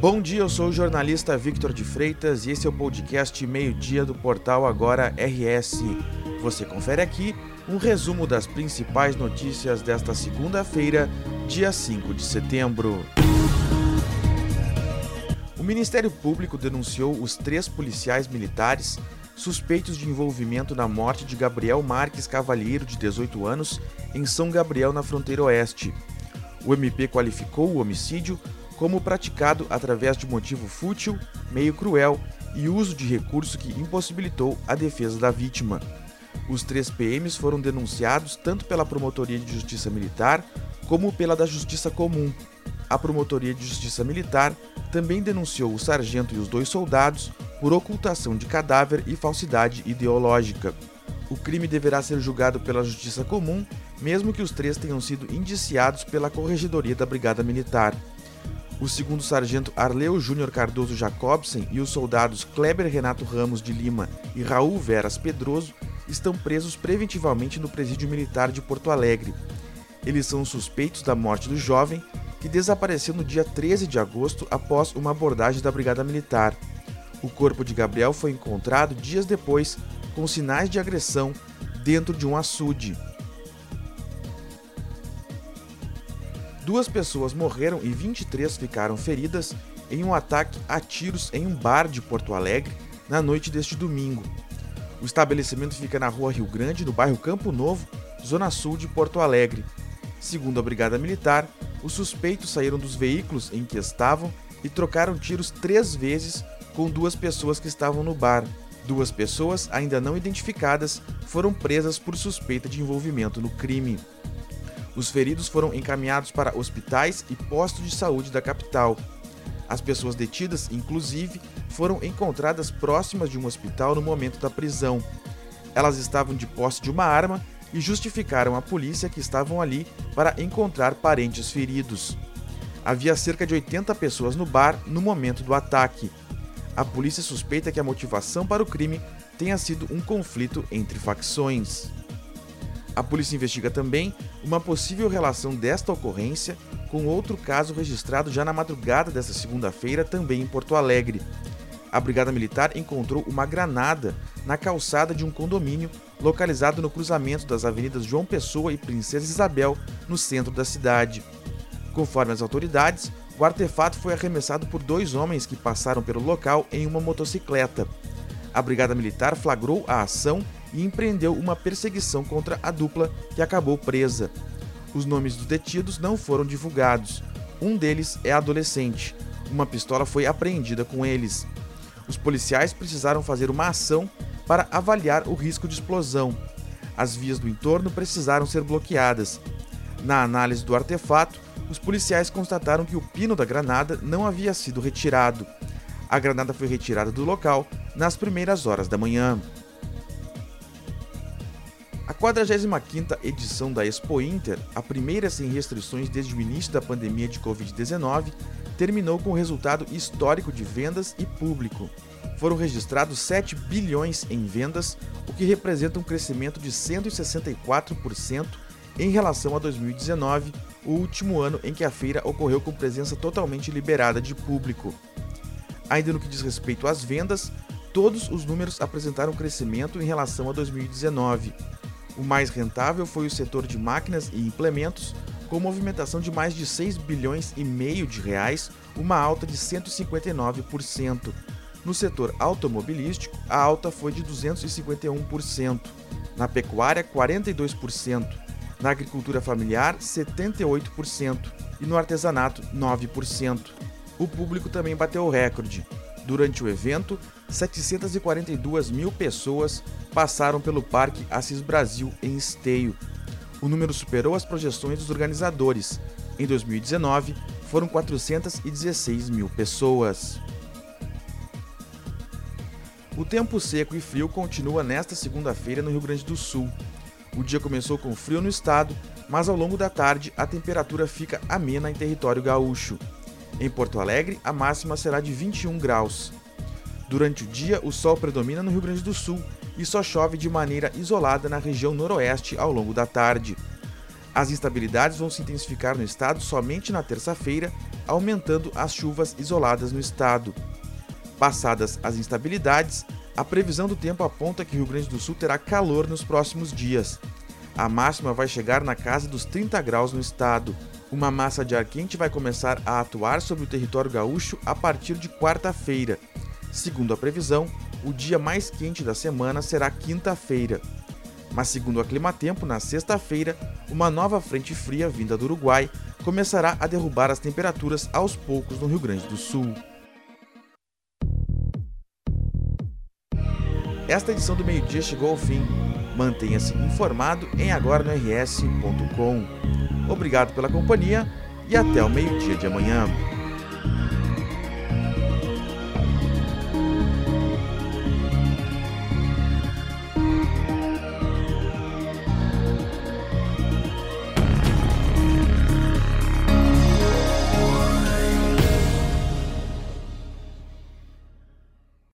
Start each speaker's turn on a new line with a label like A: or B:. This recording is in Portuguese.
A: Bom dia, eu sou o jornalista Victor de Freitas e esse é o podcast Meio-Dia do portal Agora RS. Você confere aqui um resumo das principais notícias desta segunda-feira, dia 5 de setembro. O Ministério Público denunciou os três policiais militares suspeitos de envolvimento na morte de Gabriel Marques Cavalheiro, de 18 anos, em São Gabriel, na fronteira oeste. O MP qualificou o homicídio como praticado através de motivo fútil, meio cruel e uso de recurso que impossibilitou a defesa da vítima. Os três PMs foram denunciados tanto pela Promotoria de Justiça Militar como pela da Justiça Comum. A Promotoria de Justiça Militar também denunciou o sargento e os dois soldados por ocultação de cadáver e falsidade ideológica. O crime deverá ser julgado pela Justiça Comum, mesmo que os três tenham sido indiciados pela Corregedoria da Brigada Militar. O segundo sargento Arleu Júnior Cardoso Jacobsen e os soldados Kleber Renato Ramos de Lima e Raul Veras Pedroso estão presos preventivamente no Presídio Militar de Porto Alegre. Eles são suspeitos da morte do jovem, que desapareceu no dia 13 de agosto após uma abordagem da Brigada Militar. O corpo de Gabriel foi encontrado dias depois, com sinais de agressão, dentro de um açude. Duas pessoas morreram e 23 ficaram feridas em um ataque a tiros em um bar de Porto Alegre na noite deste domingo. O estabelecimento fica na rua Rio Grande, no bairro Campo Novo, zona sul de Porto Alegre. Segundo a Brigada Militar, os suspeitos saíram dos veículos em que estavam e trocaram tiros três vezes com duas pessoas que estavam no bar. Duas pessoas, ainda não identificadas, foram presas por suspeita de envolvimento no crime. Os feridos foram encaminhados para hospitais e postos de saúde da capital. As pessoas detidas, inclusive, foram encontradas próximas de um hospital no momento da prisão. Elas estavam de posse de uma arma e justificaram à polícia que estavam ali para encontrar parentes feridos. Havia cerca de 80 pessoas no bar no momento do ataque. A polícia suspeita que a motivação para o crime tenha sido um conflito entre facções. A polícia investiga também uma possível relação desta ocorrência com outro caso registrado já na madrugada desta segunda-feira, também em Porto Alegre. A Brigada Militar encontrou uma granada na calçada de um condomínio localizado no cruzamento das avenidas João Pessoa e Princesa Isabel, no centro da cidade. Conforme as autoridades, o artefato foi arremessado por dois homens que passaram pelo local em uma motocicleta. A Brigada Militar flagrou a ação e empreendeu uma perseguição contra a dupla, que acabou presa. Os nomes dos detidos não foram divulgados. Um deles é adolescente. Uma pistola foi apreendida com eles. Os policiais precisaram fazer uma ação para avaliar o risco de explosão. As vias do entorno precisaram ser bloqueadas. Na análise do artefato, os policiais constataram que o pino da granada não havia sido retirado. A granada foi retirada do local nas primeiras horas da manhã. A 45ª edição da Expo Inter, a primeira sem restrições desde o início da pandemia de Covid-19, terminou com um resultado histórico de vendas e público. Foram registrados 7 bilhões em vendas, o que representa um crescimento de 164% em relação a 2019, o último ano em que a feira ocorreu com presença totalmente liberada de público. Ainda no que diz respeito às vendas, todos os números apresentaram crescimento em relação a 2019. O mais rentável foi o setor de máquinas e implementos, com movimentação de mais de 6 bilhões e meio de reais, uma alta de 159%. No setor automobilístico, a alta foi de 251%. Na pecuária, 42%. Na agricultura familiar, 78%. E no artesanato, 9%. O público também bateu o recorde. Durante o evento, 742 mil pessoas passaram pelo Parque Assis Brasil em Esteio. O número superou as projeções dos organizadores. Em 2019, foram 416 mil pessoas. O tempo seco e frio continua nesta segunda-feira no Rio Grande do Sul. O dia começou com frio no estado, mas ao longo da tarde a temperatura fica amena em território gaúcho. Em Porto Alegre, a máxima será de 21 graus. Durante o dia, o sol predomina no Rio Grande do Sul e só chove de maneira isolada na região noroeste ao longo da tarde. As instabilidades vão se intensificar no estado somente na terça-feira, aumentando as chuvas isoladas no estado. Passadas as instabilidades, a previsão do tempo aponta que Rio Grande do Sul terá calor nos próximos dias. A máxima vai chegar na casa dos 30 graus no estado. Uma massa de ar quente vai começar a atuar sobre o território gaúcho a partir de quarta-feira. Segundo a previsão, o dia mais quente da semana será quinta-feira. Mas, segundo a Climatempo, na sexta-feira, uma nova frente fria vinda do Uruguai começará a derrubar as temperaturas aos poucos no Rio Grande do Sul. Esta edição do meio-dia chegou ao fim. Mantenha-se informado em agora.rs.com. Obrigado pela companhia e até o meio-dia de amanhã.